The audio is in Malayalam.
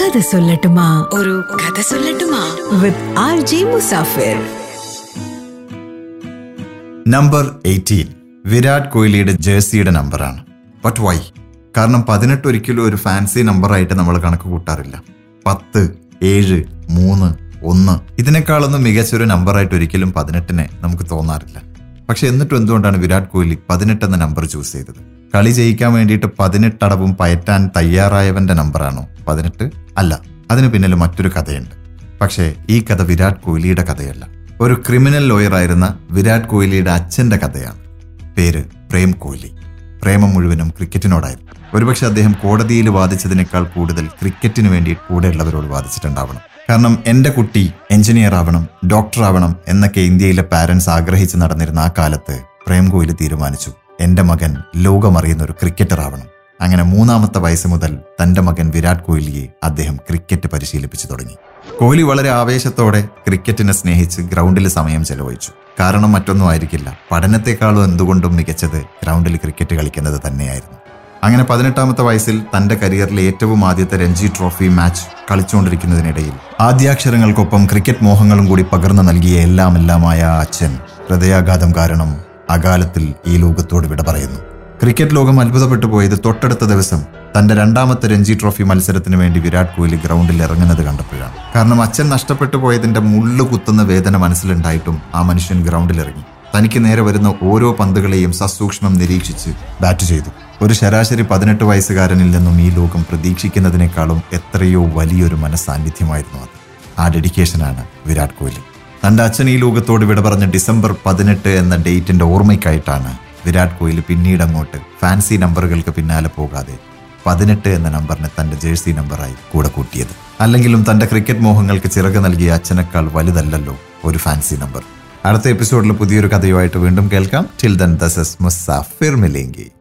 കഥ സൊല്ലട്ടുമാ. ഒരു കഥ സൊല്ലട്ടുമാ. With R J Musafir. Number eighteen. Virat കോഹ്ലിയുടെ ജേഴ്സിയുടെ നമ്പറാണ്. ബട്ട് വൈ കാരണം പതിനെട്ട് ഒരിക്കലും ഒരു ഫാൻസി നമ്പർ ആയിട്ട് നമ്മൾ കണക്ക് കൂട്ടാറില്ല. പത്ത് ഏഴ് മൂന്ന് ഒന്ന്. ഇതിനേക്കാളൊന്നും മികച്ചൊരു നമ്പറായിട്ട് ഒരിക്കലും പതിനെട്ടിനെ നമുക്ക് തോന്നാറില്ല. പക്ഷെ എന്നിട്ടും എന്തുകൊണ്ടാണ് വിരാട് കോഹ്ലി പതിനെട്ട് എന്ന നമ്പർ ചൂസ് ചെയ്തത്? കളി ജയിക്കാൻ വേണ്ടിയിട്ട് പതിനെട്ടടവും പയറ്റാൻ തയ്യാറായവന്റെ നമ്പറാണോ? പതിനെട്ട് അല്ല അതിന് പിന്നിൽ മറ്റൊരു കഥയുണ്ട്. പക്ഷേ ഈ കഥ വിരാട് കോഹ്ലിയുടെ കഥയല്ല. ഒരു ക്രിമിനൽ ലോയർ ആയിരുന്ന വിരാട് കോഹ്ലിയുടെ അച്ഛന്റെ കഥയാണ്. പേര് പ്രേം കോഹ്ലി. പ്രേമം മുഴുവനും ക്രിക്കറ്റിനോടായിരുന്നു. ഒരുപക്ഷെ അദ്ദേഹം കോടതിയിൽ വാദിച്ചതിനേക്കാൾ കൂടുതൽ ക്രിക്കറ്റിന് വേണ്ടി കൂടെയുള്ളവരോട് വാദിച്ചിട്ടുണ്ടാവണം. കാരണം എന്റെ കുട്ടി എഞ്ചിനീയർ ആവണം ഡോക്ടർ ആവണം എന്നൊക്കെ ഇന്ത്യയിലെ പാരൻസ് ആഗ്രഹിച്ച് നടന്നിരുന്ന ആ കാലത്ത് പ്രേം കോഹ്ലി തീരുമാനിച്ചു. എന്റെ മകൻ ലോകമറിയുന്ന ഒരു ക്രിക്കറ്റർ ആവണം. അങ്ങനെ മൂന്നാമത്തെ വയസ്സ് മുതൽ തന്റെ മകൻ വിരാട് കോഹ്ലിയെ അദ്ദേഹം ക്രിക്കറ്റ് പരിശീലിപ്പിച്ചു തുടങ്ങി. കോഹ്ലി വളരെ ആവേശത്തോടെ ക്രിക്കറ്റിനെ സ്നേഹിച്ച് ഗ്രൗണ്ടിൽ സമയം ചെലവഴിച്ചു. കാരണം മറ്റൊന്നും ആയിരിക്കില്ല. പഠനത്തെക്കാളും എന്തുകൊണ്ടും മികച്ചത് ഗ്രൗണ്ടിൽ ക്രിക്കറ്റ് കളിക്കുന്നത് തന്നെയായിരുന്നു. അങ്ങനെ പതിനെട്ടാമത്തെ വയസ്സിൽ തന്റെ കരിയറിലെ ഏറ്റവും ആദ്യത്തെ രഞ്ജി ട്രോഫി മാച്ച് കളിച്ചുകൊണ്ടിരിക്കുന്നതിനിടയിൽ ആദ്യാക്ഷരങ്ങൾക്കൊപ്പം ക്രിക്കറ്റ് മോഹങ്ങളും കൂടി പകർന്നു നൽകിയ എല്ലാം എല്ലാമായ ആ അച്ഛൻ ഹൃദയാഘാതം കാരണം അകാലത്തിൽ ഈ ലോകത്തോട് വിട പറയുന്നു. ക്രിക്കറ്റ് ലോകം അത്ഭുതപ്പെട്ടു പോയത് തൊട്ടടുത്ത ദിവസം തന്റെ രണ്ടാമത്തെ രഞ്ജി ട്രോഫി മത്സരത്തിന് വേണ്ടി വിരാട് കോഹ്ലി ഗ്രൗണ്ടിൽ ഇറങ്ങുന്നത് കണ്ടപ്പോഴാണ്. കാരണം അച്ഛൻ നഷ്ടപ്പെട്ടു പോയതിന്റെ മുള്ളു കുത്തുന്ന വേദന മനസ്സിലുണ്ടായിട്ടും ആ മനുഷ്യൻ ഗ്രൗണ്ടിൽ ഇറങ്ങി. തനിക്ക് നേരെ വരുന്ന ഓരോ പന്തുകളെയും സസൂക്ഷ്മം നിരീക്ഷിച്ച് ബാറ്റ് ചെയ്തു. ഒരു ശരാശരി പതിനെട്ട് വയസ്സുകാരനിൽ നിന്നും ഈ ലോകം പ്രതീക്ഷിക്കുന്നതിനേക്കാളും എത്രയോ വലിയൊരു മനസാന്നിധ്യമായിരുന്നു അത്. ആ ഡെഡിക്കേഷനാണ് വിരാട് കോഹ്ലി. തന്റെ അച്ഛൻ ഈ ലോകത്തോട് വിട പറഞ്ഞ ഡിസംബർ പതിനെട്ട് എന്ന ഡേറ്റിന്റെ ഓർമ്മയ്ക്കായിട്ടാണ് വിരാട് കോഹ്ലി പിന്നീട് അങ്ങോട്ട് ഫാൻസി നമ്പറുകൾക്ക് പിന്നാലെ പോകാതെ പതിനെട്ട് എന്ന നമ്പറിനെ തന്റെ ജേഴ്സി നമ്പറായി കൂടെ കൂട്ടിയത്. അല്ലെങ്കിലും തന്റെ ക്രിക്കറ്റ് മോഹങ്ങൾക്ക് ചിറക് നൽകിയ അച്ഛനേക്കാൾ വലുതല്ലല്ലോ ഒരു ഫാൻസി നമ്പർ. അടുത്ത എപ്പിസോഡിൽ പുതിയൊരു കഥയുമായിട്ട് വീണ്ടും കേൾക്കാം. ടിൽ ദൻ ദസ് മുസാഫിർ മിലേങ്കി